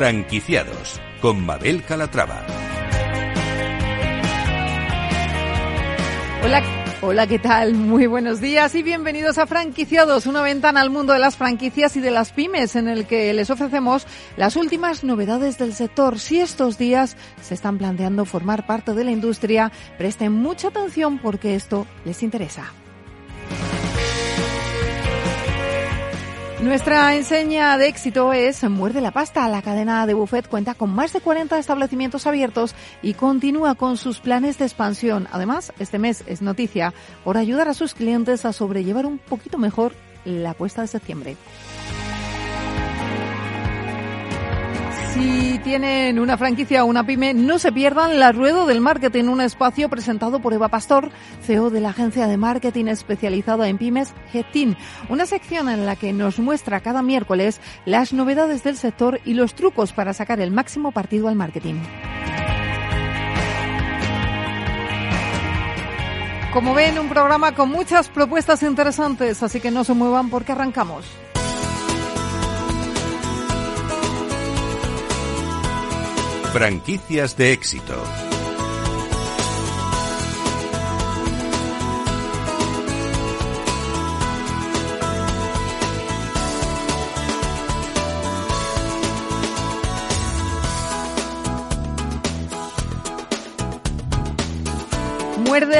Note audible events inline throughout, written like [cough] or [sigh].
Franquiciados con Mabel Calatrava. Hola, hola, ¿qué tal? Muy buenos días y bienvenidos a Franquiciados, una ventana al mundo de las franquicias y de las pymes en el que les ofrecemos las últimas novedades del sector. Si estos días se están planteando formar parte de la industria, presten mucha atención porque esto les interesa. Nuestra enseña de éxito es Muerde la Pasta. La cadena de buffet cuenta con más de 40 establecimientos abiertos y continúa con sus planes de expansión. Además, este mes es noticia por ayudar a sus clientes a sobrellevar un poquito mejor la cuesta de septiembre. Si tienen una franquicia o una pyme, no se pierdan la Ruedo del Marketing, un espacio presentado por Eva Pastor, CEO de la agencia de marketing especializada en pymes Getin, una sección en la que nos muestra cada miércoles las novedades del sector y los trucos para sacar el máximo partido al marketing. Como ven, un programa con muchas propuestas interesantes, así que no se muevan porque arrancamos. Franquicias de éxito.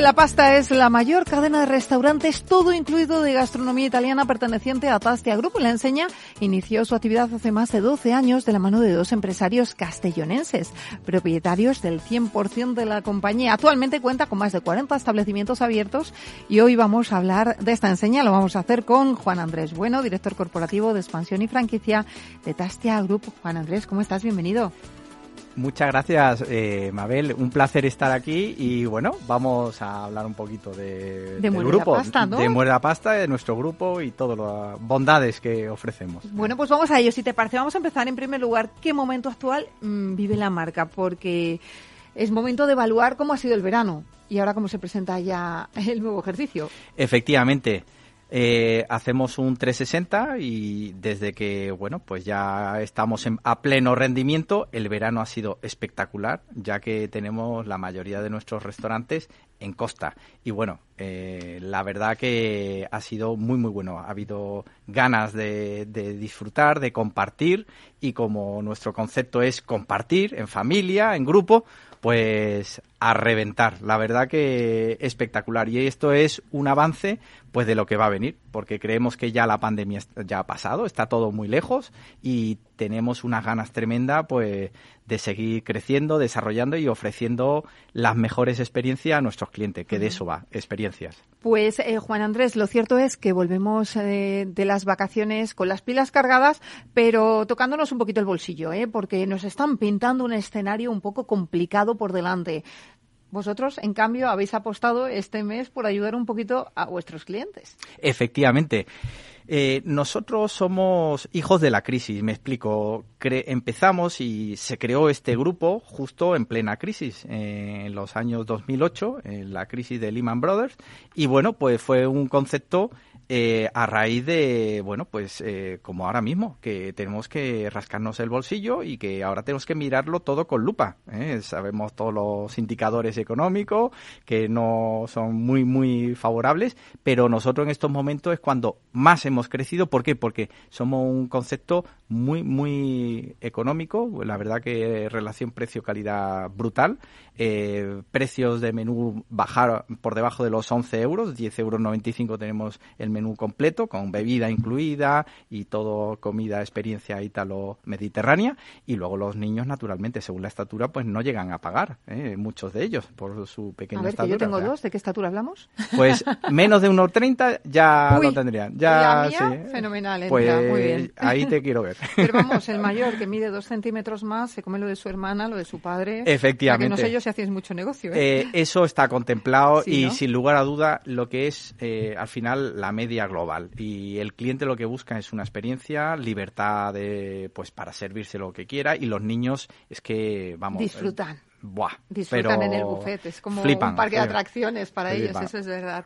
La Pasta es la mayor cadena de restaurantes, todo incluido de gastronomía italiana perteneciente a Tastia Group. La enseña inició su actividad hace más de 12 años de la mano de dos empresarios castellonenses, propietarios del 100% de la compañía. Actualmente cuenta con más de 40 establecimientos abiertos y hoy vamos a hablar de esta enseña. Lo vamos a hacer con Juan Andrés Bueno, director corporativo de expansión y franquicia de Tastia Group. Juan Andrés, ¿cómo estás? Bienvenido. Muchas gracias, eh, Mabel. Un placer estar aquí y bueno, vamos a hablar un poquito de, De del Muerde la grupo, Pasta, ¿no? de la Pasta, de nuestro grupo y todas las bondades que ofrecemos. Bueno, pues vamos a ello. Si te parece, vamos a empezar en primer lugar. ¿Qué momento actual mm, vive la marca? Porque es momento de evaluar cómo ha sido el verano y ahora cómo se presenta ya el nuevo ejercicio. Efectivamente, eh, hacemos un 360 y desde que, bueno, pues ya estamos en- a pleno rendimiento, el verano ha sido espectacular, ya que tenemos la mayoría de nuestros restaurantes en costa. Y bueno, eh, la verdad que ha sido muy, muy bueno. Ha habido ganas de, de disfrutar, de compartir y como nuestro concepto es compartir en familia, en grupo, pues a reventar. La verdad que espectacular. Y esto es un avance pues de lo que va a venir, porque creemos que ya la pandemia ya ha pasado, está todo muy lejos y tenemos unas ganas tremenda pues de seguir creciendo, desarrollando y ofreciendo las mejores experiencias a nuestros clientes, que de eso va, experiencias. Pues eh, Juan Andrés, lo cierto es que volvemos eh, de las vacaciones con las pilas cargadas, pero tocándonos un poquito el bolsillo, ¿eh? porque nos están pintando un escenario un poco complicado por delante. Vosotros, en cambio, habéis apostado este mes por ayudar un poquito a vuestros clientes. Efectivamente. Eh, nosotros somos hijos de la crisis, me explico. Cre- empezamos y se creó este grupo justo en plena crisis, eh, en los años 2008, en la crisis de Lehman Brothers. Y bueno, pues fue un concepto eh, a raíz de, bueno, pues eh, como ahora mismo, que tenemos que rascarnos el bolsillo y que ahora tenemos que mirarlo todo con lupa. ¿eh? Sabemos todos los indicadores económicos que no son muy, muy favorables, pero nosotros en estos momentos es cuando más hemos crecido. ¿Por qué? Porque somos un concepto muy, muy económico. La verdad que relación precio-calidad brutal. Eh, precios de menú bajar por debajo de los 11 euros, 10 euros 95 tenemos el menú completo con bebida incluida y todo comida, experiencia ítalo-mediterránea y luego los niños naturalmente según la estatura pues no llegan a pagar, ¿eh? muchos de ellos por su pequeña a ver, que estatura. yo tengo o sea, dos. ¿De qué estatura hablamos? Pues menos de 1,30 ya Uy, lo tendrían. Ya, la mía, sí. fenomenal, Pues entra, muy bien. ahí te quiero ver. [laughs] Pero vamos, el mayor, que mide dos centímetros más, se come lo de su hermana, lo de su padre. Efectivamente. No sé yo si hacéis mucho negocio. ¿eh? Eh, eso está contemplado Sí, y ¿no? sin lugar a duda lo que es al final la media global y el cliente lo que busca es una experiencia, libertad de pues para servirse lo que quiera y los niños es que vamos Disfrutan. Eh, buah. Disfrutan en el buffet, es como flipan, un parque de flipan. atracciones para ellos, eso es verdad.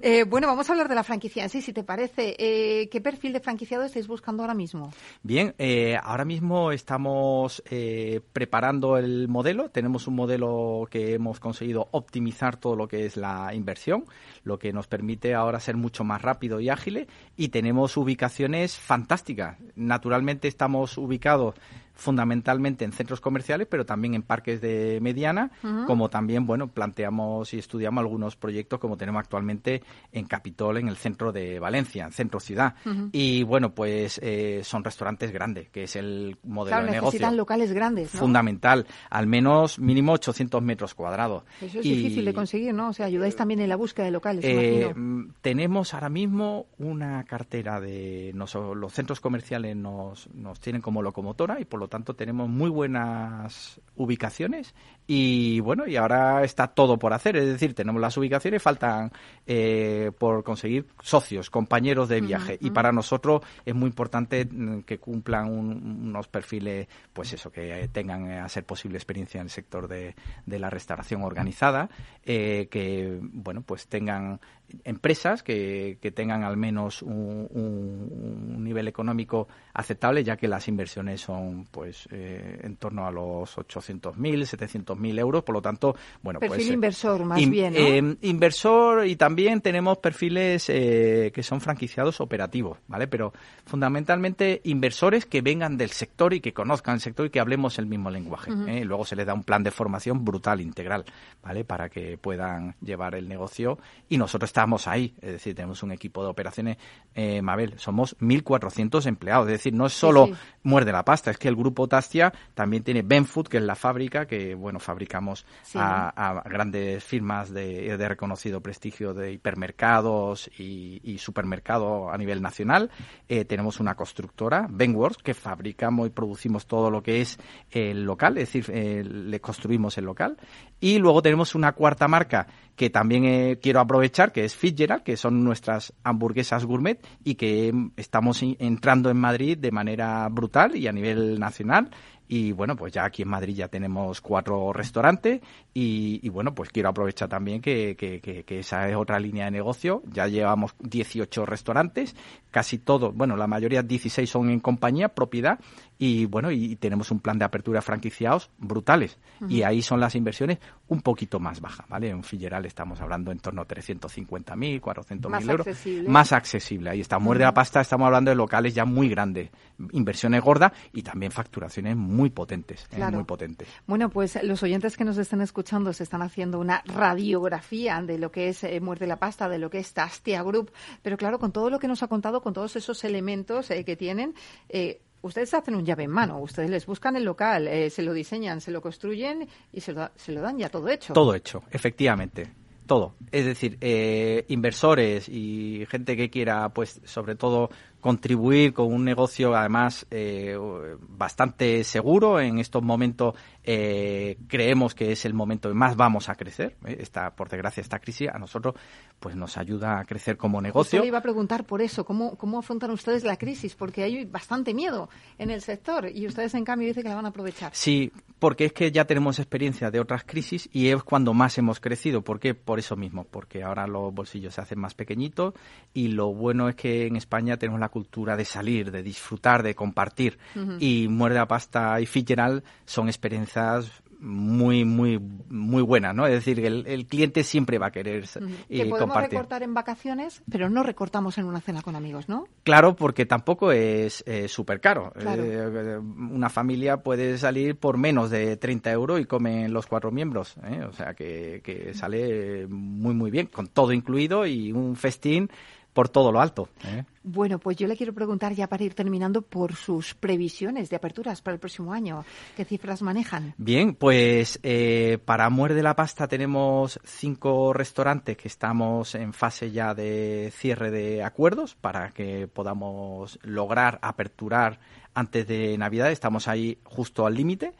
Eh, bueno, vamos a hablar de la franquicia en sí, si te parece. Eh, ¿Qué perfil de franquiciado estáis buscando ahora mismo? Bien, eh, ahora mismo estamos eh, preparando el modelo. Tenemos un modelo que hemos conseguido optimizar todo lo que es la inversión, lo que nos permite ahora ser mucho más rápido y ágil. Y tenemos ubicaciones fantásticas. Naturalmente estamos ubicados fundamentalmente en centros comerciales, pero también en parques de mediana, como también, bueno, planteamos y estudiamos algunos proyectos como tenemos actualmente en Capitol, en el centro de Valencia, en centro ciudad. Y bueno, pues eh, son restaurantes grandes, que es el modelo Claro, de necesitan negocio. locales grandes, ¿no? Fundamental, al menos mínimo 800 metros cuadrados. Eso es Y- difícil de conseguir, ¿no? O sea, ayudáis también en la búsqueda de locales, eh, mm, tenemos ahora mismo una cartera de nos- los centros comerciales nos, nos tienen como locomotora y por lo tanto tenemos muy buenas ubicaciones y bueno y ahora está todo por hacer. Es decir tenemos las ubicaciones faltan eh, por conseguir socios compañeros de viaje. Y para nosotros es muy importante mm, que cumplan un- unos perfiles pues eso que eh, tengan eh, a ser posible experiencia en el sector de, de la restauración organizada eh, que bueno pues tengan empresas que, que tengan al menos un, un- un nivel económico aceptable ya que las inversiones son pues eh, en torno a los 800.000 700.000 euros por lo tanto bueno Perfil pues inversor, más in- bien, ¿no? eh, inversor y también tenemos perfiles eh, que son franquiciados operativos, ¿vale? Pero fundamentalmente inversores que vengan del sector y que conozcan el sector y que hablemos el mismo lenguaje. ¿eh? Luego se les da un plan de formación brutal, integral, ¿vale? Para que puedan llevar el negocio y nosotros estamos ahí, es decir, tenemos un equipo de operaciones, eh, Mabel, somos 1.400 empleados, es decir, no es solo sí. muerde la pasta, es que el grupo Tastia también tiene Benfood, que es la fábrica que, bueno, fabricamos Sí. a, a grandes firmas de, de reconocido prestigio de hipermercados y, y supermercados a nivel nacional. Eh, tenemos una constructora, Benworth, que fabricamos y producimos todo lo que es el local, es decir, eh, le construimos el local. Y luego tenemos una cuarta marca que también eh, quiero aprovechar, que es Fitzgerald, que son nuestras hamburguesas gourmet y que mm, estamos entrando en Madrid de manera brutal y a nivel nacional. Y bueno, pues ya aquí en Madrid ya tenemos cuatro restaurantes y, y bueno, pues quiero aprovechar también que, que- que- que esa es otra línea de negocio. Ya llevamos 18 restaurantes, casi todos, bueno, la mayoría 16 son en compañía, propiedad y bueno, y tenemos un plan de apertura franquiciados brutales. Y ahí son las inversiones un poquito más bajas, ¿vale? En Figueral estamos hablando en torno a 350.000, 400.000 Más euros. accesible. Más accesible. Ahí está. Muerde la pasta, estamos hablando de locales ya muy grandes, inversiones gordas y también facturaciones muy potentes. ¿eh? Muy potentes. Bueno, pues los oyentes que nos estén escuchando se están haciendo una radiografía de lo que es eh, Muerde la Pasta, de lo que es Tastia Group, pero claro, con todo lo que nos ha contado, con todos esos elementos eh, que tienen, eh, ustedes hacen un llave en mano, ustedes les buscan el local, se lo diseñan, se lo construyen y se lo, se lo dan ya todo hecho. Todo hecho, efectivamente. Todo. Es decir, eh, inversores y gente que quiera, pues, sobre todo, contribuir con un negocio, además, eh, bastante seguro. En estos momentos eh, creemos que es el momento que más vamos a crecer. ¿eh? Esta, por desgracia, esta crisis a nosotros, pues, nos ayuda a crecer como negocio. le iba a preguntar por eso, ¿cómo, ¿cómo afrontan ustedes la crisis? Porque hay bastante miedo en el sector y ustedes, en cambio, dicen que la van a aprovechar. Sí, porque es que ya tenemos experiencia de otras crisis y es cuando más hemos crecido. ¿Por qué? Por eso mismo, porque ahora los bolsillos se hacen más pequeñitos y lo bueno es que en España tenemos la cultura de salir, de disfrutar, de compartir. Y Muerde la Pasta y Fitzgerald son experiencias muy, muy, muy buenas, ¿no? Es decir, el, el cliente siempre va a querer y que podemos compartir. recortar en vacaciones, pero no recortamos en una cena con amigos, ¿no? Claro, porque tampoco es súper caro. Claro. Eh, una familia puede salir por menos de 30 euros y comen los cuatro miembros. ¿eh? O sea que, que sale muy, muy bien, con todo incluido y un festín por todo lo alto. ¿eh? Bueno, pues yo le quiero preguntar ya para ir terminando por sus previsiones de aperturas para el próximo año. ¿Qué cifras manejan? Bien, pues eh, para Muerde la Pasta tenemos cinco restaurantes que estamos en fase ya de cierre de acuerdos para que podamos lograr aperturar antes de Navidad. Estamos ahí justo al límite.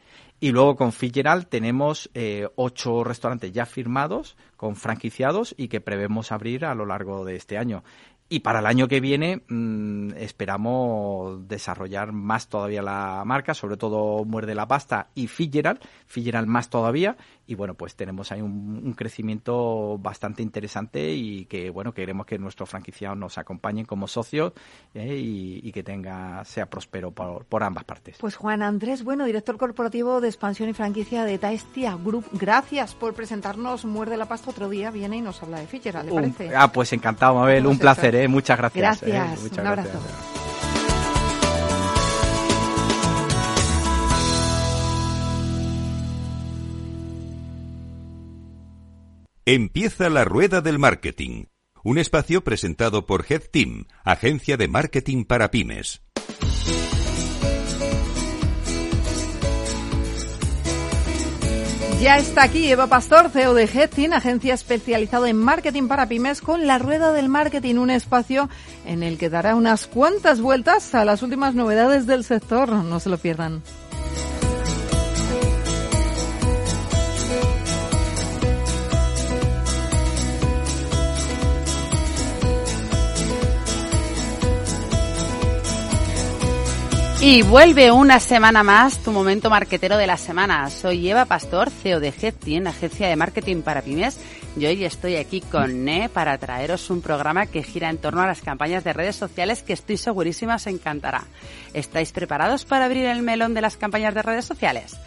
Y luego con Fitzgerald tenemos eh, ocho restaurantes ya firmados con franquiciados y que prevemos abrir a lo largo de este año. Y para el año que viene mm, esperamos desarrollar más todavía la marca, sobre todo Muerde la Pasta y Fitzgerald, Fitzgerald más todavía. Y bueno, pues tenemos ahí un, crecimiento bastante interesante y que bueno, queremos que nuestros franquiciados nos acompañen como socios eh, y, que tenga sea próspero por, ambas partes. Pues Juan Andrés, bueno, director corporativo de expansión y franquicia de Taestia Group, gracias por presentarnos Muerde la Pasta otro día, viene y nos habla de Fitzgerald, ¿le parece? ah, pues encantado, Mabel, un placer, ¿eh? muchas gracias. ¿eh? Gracias, un abrazo. Empieza la rueda del marketing, un espacio presentado por Head Team, agencia de marketing para pymes. Ya está aquí Eva Pastor, CEO de Headteam, agencia especializada en marketing para pymes, con la Rueda del Marketing, un espacio en el que dará unas cuantas vueltas a las últimas novedades del sector. No se lo pierdan. Y vuelve una semana más tu momento marquetero de la semana. Soy Eva Pastor, CEO de Headteam, agencia de marketing para pymes. Y hoy estoy aquí con Ne para traeros un programa que gira en torno a las campañas de redes sociales que estoy segurísima os encantará. ¿Estáis preparados para abrir el melón de las campañas de redes sociales?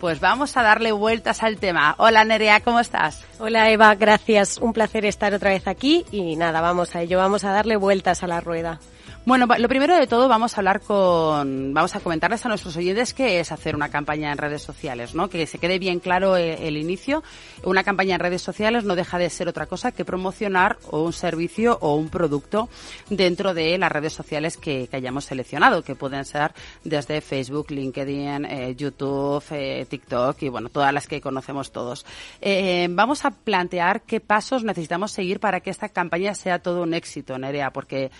Pues vamos a darle vueltas al tema. Hola Nerea, ¿cómo estás? Hola Eva, gracias. Un placer estar otra vez aquí y nada, vamos a ello, vamos a darle vueltas a la rueda. Bueno, lo primero de todo vamos a hablar con, vamos a comentarles a nuestros oyentes qué es hacer una campaña en redes sociales, ¿no? Que se quede bien claro el, inicio. Una campaña en redes sociales no deja de ser otra cosa que promocionar o un servicio o un producto dentro de las redes sociales que, hayamos seleccionado, que pueden ser desde Facebook, LinkedIn, eh, YouTube, eh, TikTok y bueno, todas las que conocemos todos. Eh, vamos a plantear qué pasos necesitamos seguir para que esta campaña sea todo un éxito, Nerea, porque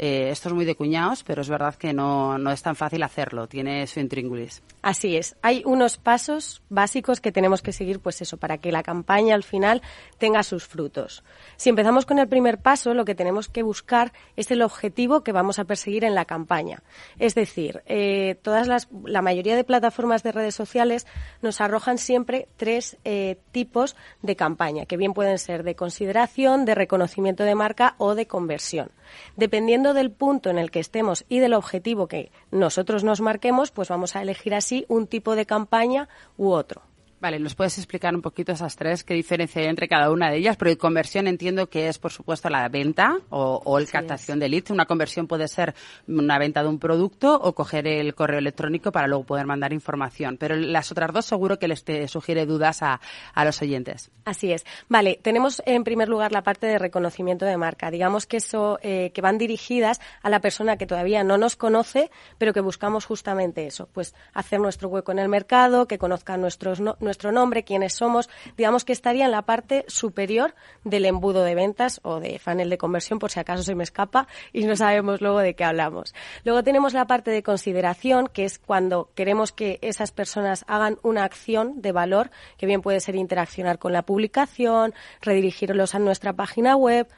esto es muy de cuñados, pero es verdad que no, no es tan fácil hacerlo, tiene su intríngulis. Así es, hay unos pasos básicos que tenemos que seguir, pues eso, para que la campaña al final tenga sus frutos. Si empezamos con el primer paso, lo que tenemos que buscar es el objetivo que vamos a perseguir en la campaña. Es decir, eh, todas las, la mayoría de plataformas de redes sociales nos arrojan siempre tres eh, tipos de campaña, que bien pueden ser de consideración, de reconocimiento de marca o de conversión. Dependiendo del punto en el que estemos y del objetivo que nosotros nos marquemos, pues vamos a elegir así un tipo de campaña u otro. Vale, ¿nos puedes explicar un poquito esas tres? ¿Qué diferencia hay entre cada una de ellas? Porque conversión entiendo que es, por supuesto, la venta o, el captación de leads. Una conversión puede ser una venta de un producto o coger el correo electrónico para luego poder mandar información. Pero las otras dos seguro que les te sugiere dudas a, los oyentes. Así es. Vale, tenemos en primer lugar la parte de reconocimiento de marca. Digamos que eso, eh, que van dirigidas a la persona que todavía no nos conoce, pero que buscamos justamente eso, pues hacer nuestro hueco en el mercado, que conozcan nuestros nuestro nombre, quiénes somos, digamos que estaría en la parte superior del embudo de ventas o de funnel de conversión, por si acaso se me escapa y no sabemos luego de qué hablamos. Luego tenemos la parte de consideración, que es cuando queremos que esas personas hagan una acción de valor, que bien puede ser interaccionar con la publicación, redirigirlos a nuestra página web,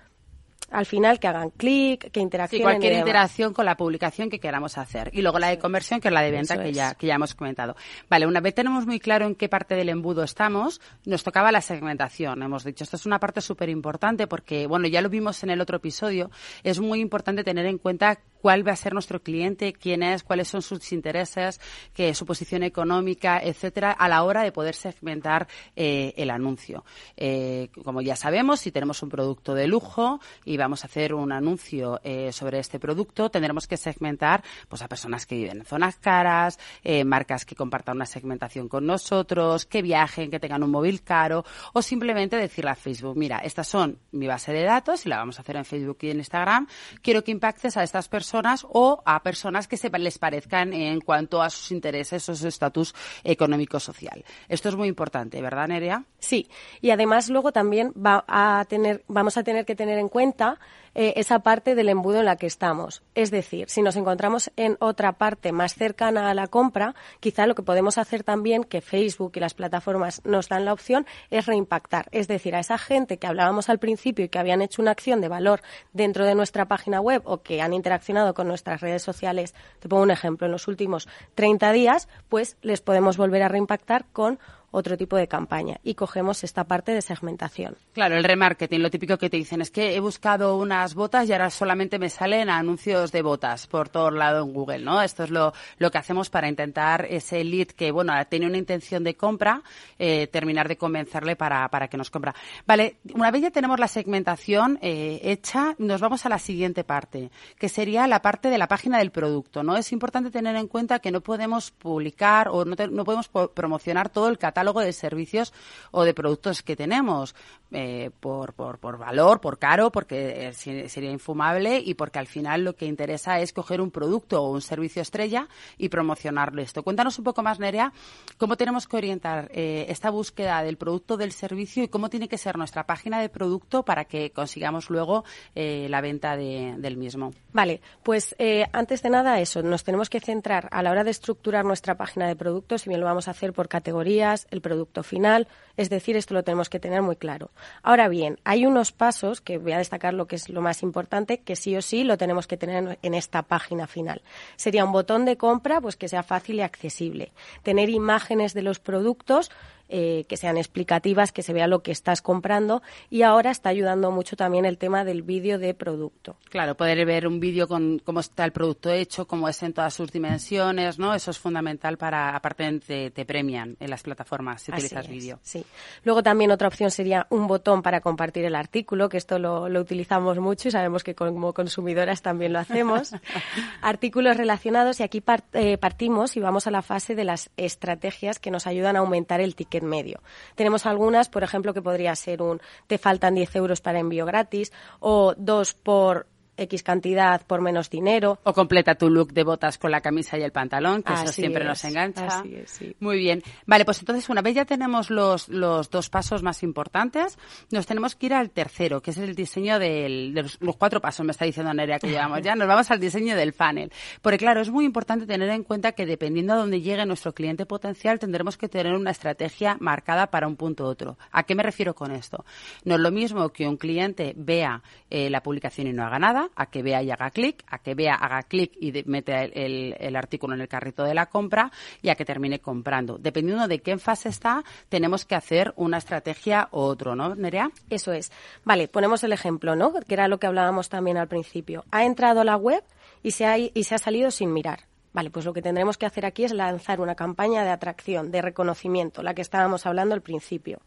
al final que hagan clic, que interaccionen. Sí, cualquier interacción con la publicación que queramos hacer. Y luego la de conversión, que es la de venta que ya, que ya hemos comentado. Vale, una vez tenemos muy claro en qué parte del embudo estamos, nos tocaba la segmentación. Hemos dicho, esto es una parte súper importante porque, bueno, ya lo vimos en el otro episodio, es muy importante tener en cuenta cuál va a ser nuestro cliente, quién es, cuáles son sus intereses, que su posición económica, etcétera, a la hora de poder segmentar eh, el anuncio. Eh, como ya sabemos, si tenemos un producto de lujo y vamos a hacer un anuncio eh, sobre este producto, tendremos que segmentar pues a personas que viven en zonas caras, marcas que compartan una segmentación con nosotros, que viajen, que tengan un móvil caro, o simplemente decirle a Facebook, mira, estas son mi base de datos y la vamos a hacer en Facebook y en Instagram. Quiero que impactes a estas personas o a personas que se les parezcan en cuanto a sus intereses o su estatus económico-social. Esto es muy importante, ¿verdad, Nerea? Sí, y además luego también va a tener, vamos a tener que tener en cuenta eh, esa parte del embudo en la que estamos. Es decir, si nos encontramos en otra parte más cercana a la compra, quizá lo que podemos hacer también, que Facebook y las plataformas nos dan la opción, es reimpactar. Es decir, a esa gente que hablábamos al principio y que habían hecho una acción de valor dentro de nuestra página web o que han interaccionado con nuestras redes sociales, te pongo un ejemplo, en los últimos 30 días, pues les podemos volver a reimpactar con otro tipo de campaña y cogemos esta parte de segmentación. Claro, el remarketing, lo típico que te dicen es que he buscado unas botas y ahora solamente me salen anuncios de botas por todo lado en Google, ¿no? Esto es lo, lo que hacemos para intentar ese lead que, bueno, tiene una intención de compra, eh, terminar de convencerle para, para que nos compra. Vale, una vez ya tenemos la segmentación eh, hecha, nos vamos a la siguiente parte, que sería la parte de la página del producto, ¿no? Es importante tener en cuenta que no podemos publicar o no, no podemos promocionar todo el catálogo catálogo de servicios o de productos que tenemos eh, por, por, por, valor, por caro, porque eh, sería infumable y porque al final lo que interesa es coger un producto o un servicio estrella y promocionarlo esto. Cuéntanos un poco más, Nerea, cómo tenemos que orientar eh, esta búsqueda del producto, del servicio y cómo tiene que ser nuestra página de producto para que consigamos luego la venta del mismo. Vale, pues antes de nada eso, nos tenemos que centrar a la hora de estructurar nuestra página de productos, si bien lo vamos a hacer por categorías, el producto final. Es decir, esto lo tenemos que tener muy claro. Ahora bien, hay unos pasos que voy a destacar lo que es lo más importante, que sí o sí lo tenemos que tener en esta página final. Sería un botón de compra, pues que sea fácil y accesible. Tener imágenes de los productos eh, que sean explicativas, que se vea lo que estás comprando y ahora está ayudando mucho también el tema del vídeo de producto. Claro, poder ver un vídeo con cómo está el producto hecho, cómo es en todas sus dimensiones, ¿no? Eso es fundamental para, aparte te, te premian en las plataformas si utilizas vídeo. Sí. Luego también otra opción sería un botón para compartir el artículo, que esto lo, utilizamos mucho y sabemos que como consumidoras también lo hacemos. [laughs] Artículos relacionados y aquí eh, partimos y vamos a la fase de las estrategias que nos ayudan a aumentar el ticket medio. Tenemos algunas, por ejemplo, que podría ser un te faltan 10 euros para envío gratis o dos por X cantidad por menos dinero. O completa tu look de botas con la camisa y el pantalón, que eso siempre nos engancha. Muy bien. Vale, pues entonces una vez ya tenemos los, los dos pasos más importantes, nos tenemos que ir al tercero, que es el diseño del, de los, cuatro pasos, me está diciendo Nerea que llevamos ya. [laughs] Nos vamos al diseño del funnel. Porque claro, es muy importante tener en cuenta que dependiendo a dónde llegue nuestro cliente potencial, tendremos que tener una estrategia marcada para un punto u otro. ¿A qué me refiero con esto? No es lo mismo que un cliente vea eh, la publicación y no haga nada, a que vea y haga clic, a que vea, haga clic y mete el, artículo en el carrito de la compra y a que termine comprando. Dependiendo de qué fase está, tenemos que hacer una estrategia u otro, ¿no, Nerea? Eso es. Vale, ponemos el ejemplo, ¿no? Que era lo que hablábamos también al principio. Ha entrado la web y se ha, y se ha salido sin mirar. Vale, pues lo que tendremos que hacer aquí es lanzar una campaña de atracción, de reconocimiento, la que estábamos hablando al principio.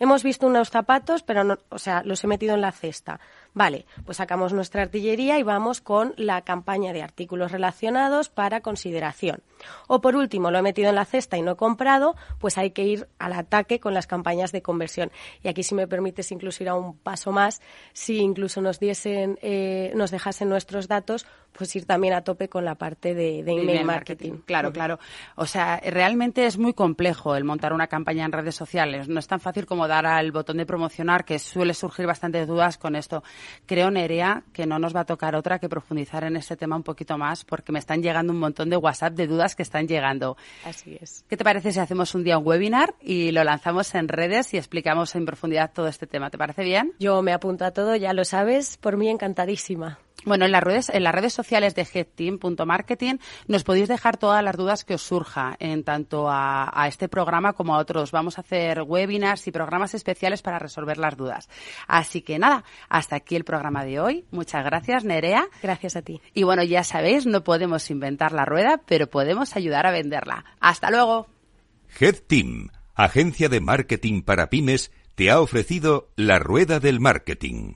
Hemos visto unos zapatos, pero no, o sea, los he metido en la cesta. Vale, pues sacamos nuestra artillería y vamos con la campaña de artículos relacionados para consideración. O por último, lo he metido en la cesta y no he comprado, pues hay que ir al ataque con las campañas de conversión. Y aquí, si me permites incluso ir a un paso más, si incluso nos diesen, eh, nos dejasen nuestros datos, pues ir también a tope con la parte de, email marketing. Claro, claro. O sea, realmente es muy complejo el montar una campaña en redes sociales. No es tan fácil como dar al botón de promocionar, que suele surgir bastantes dudas con esto. Creo, Nerea, que no nos va a tocar otra que profundizar en este tema un poquito más, porque me están llegando un montón de WhatsApp de dudas que están llegando. Así es. ¿Qué te parece si hacemos un día un webinar y lo lanzamos en redes y explicamos en profundidad todo este tema? ¿Te parece bien? Yo me apunto a todo, ya lo sabes, por mí encantadísima. Bueno, en las redes, en las redes sociales de headteam.marketing nos podéis dejar todas las dudas que os surja en tanto a, a, este programa como a otros. Vamos a hacer webinars y programas especiales para resolver las dudas. Así que nada, hasta aquí el programa de hoy. Muchas gracias, Nerea. Gracias a ti. Y bueno, ya sabéis, no podemos inventar la rueda, pero podemos ayudar a venderla. Hasta luego. Headteam, agencia de marketing para pymes, te ha ofrecido la rueda del marketing.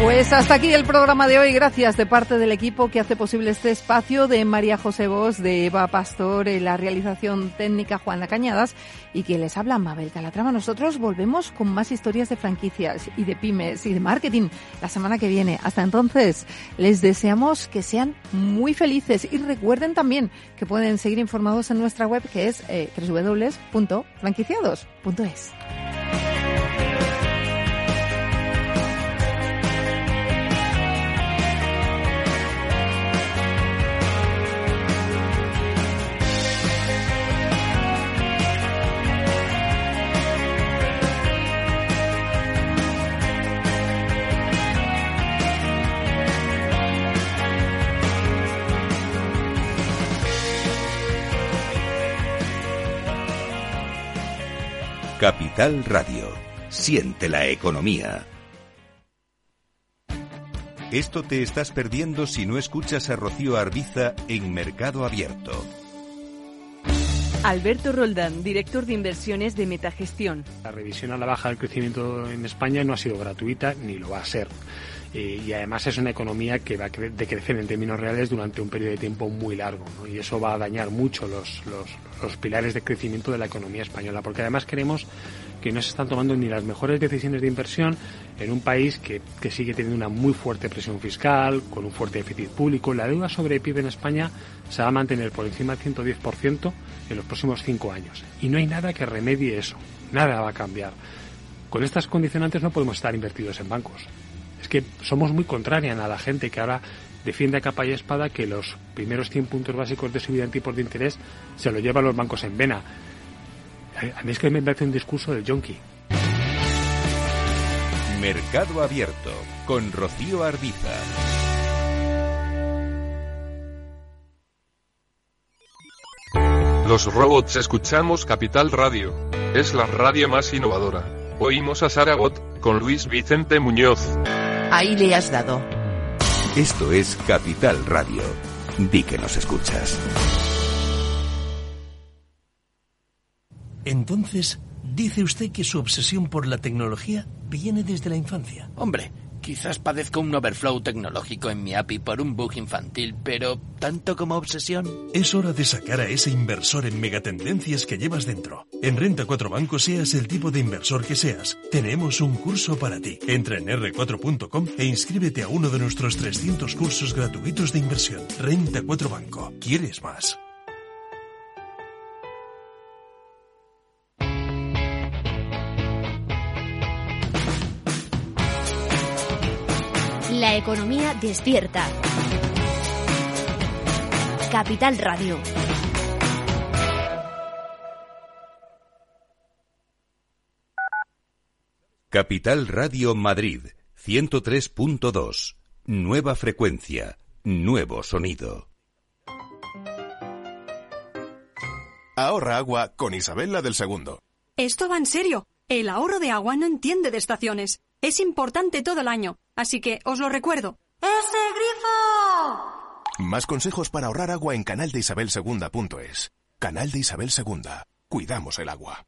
Pues hasta aquí el programa de hoy. Gracias de parte del equipo que hace posible este espacio de María José Vos, de Eva Pastor, en la realización técnica Juana Cañadas y que les habla Mabel Calatrava. Nosotros volvemos con más historias de franquicias y de pymes y de marketing la semana que viene. Hasta entonces, les deseamos que sean muy felices y recuerden también que pueden seguir informados en nuestra web que es eh, www.franquiciados.es. Radio. Siente la economía. Esto te estás perdiendo si no escuchas a Rocío Arbiza en Mercado Abierto. Alberto Roldán, director de inversiones de Metagestión. La revisión a la baja del crecimiento en España no ha sido gratuita ni lo va a ser. Eh, y además es una economía que va a decrecer en términos reales durante un periodo de tiempo muy largo y eso va a dañar mucho los, pilares de crecimiento de la economía española porque además queremos que no se están tomando ni las mejores decisiones de inversión en un país que, que, sigue teniendo una muy fuerte presión fiscal, con un fuerte déficit público. La deuda sobre PIB en España se va a mantener por encima del 110% en los próximos cinco años. Y no hay nada que remedie eso. Nada va a cambiar. Con estas condicionantes no podemos estar invertidos en bancos es que somos muy contrarian a la gente que ahora defiende a capa y espada que los primeros 100 puntos básicos de subida en tipos de interés se lo llevan los bancos en vena. A mí es que me parece un discurso del yonki. Mercado Abierto con Rocío Arbiza. Los robots escuchamos Capital Radio. Es la radio más innovadora. Oímos a Saragot con Luis Vicente Muñoz. Ahí le has dado. Esto es Capital Radio. Di que nos escuchas. Entonces, dice usted que su obsesión por la tecnología viene desde la infancia. Hombre, Quizás padezco un overflow tecnológico en mi API por un bug infantil, pero tanto como obsesión. Es hora de sacar a ese inversor en megatendencias que llevas dentro. En Renta 4 Banco, seas el tipo de inversor que seas, tenemos un curso para ti. Entra en r4.com e inscríbete a uno de nuestros 300 cursos gratuitos de inversión. Renta 4 Banco. ¿Quieres más? La economía despierta. Capital Radio. Capital Radio Madrid, 103.2. Nueva frecuencia, nuevo sonido. Ahorra agua con Isabela del Segundo. Esto va en serio. El ahorro de agua no entiende de estaciones. Es importante todo el año, así que os lo recuerdo. ¡Ese grifo! Más consejos para ahorrar agua en canaldeisabelsegunda.es. Canal de Isabel II. Cuidamos el agua.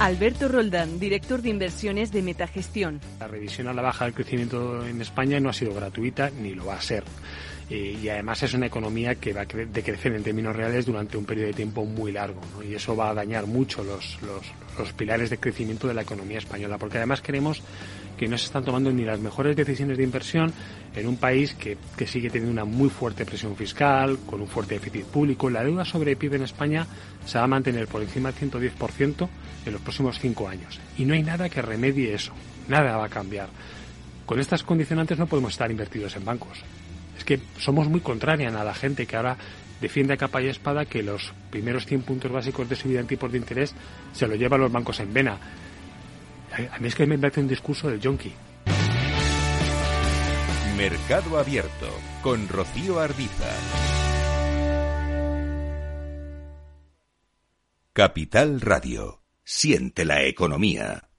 Alberto Roldán, director de inversiones de Metagestión. La revisión a la baja del crecimiento en España no ha sido gratuita ni lo va a ser. Eh, y además es una economía que va a decrecer en términos reales durante un periodo de tiempo muy largo. Y eso va a dañar mucho los, pilares de crecimiento de la economía española. Porque además queremos que no se están tomando ni las mejores decisiones de inversión en un país que, que, sigue teniendo una muy fuerte presión fiscal, con un fuerte déficit público. La deuda sobre PIB en España se va a mantener por encima del 110% en los próximos cinco años. Y no hay nada que remedie eso. Nada va a cambiar. Con estas condicionantes no podemos estar invertidos en bancos. Es que somos muy contrarian a la gente que ahora defiende a capa y espada que los primeros 100 puntos básicos de subida en tipos de interés se lo llevan los bancos en vena. A mí es que me parece un discurso del yonki. Mercado Abierto con Rocío Arbiza. Capital Radio. Siente la economía.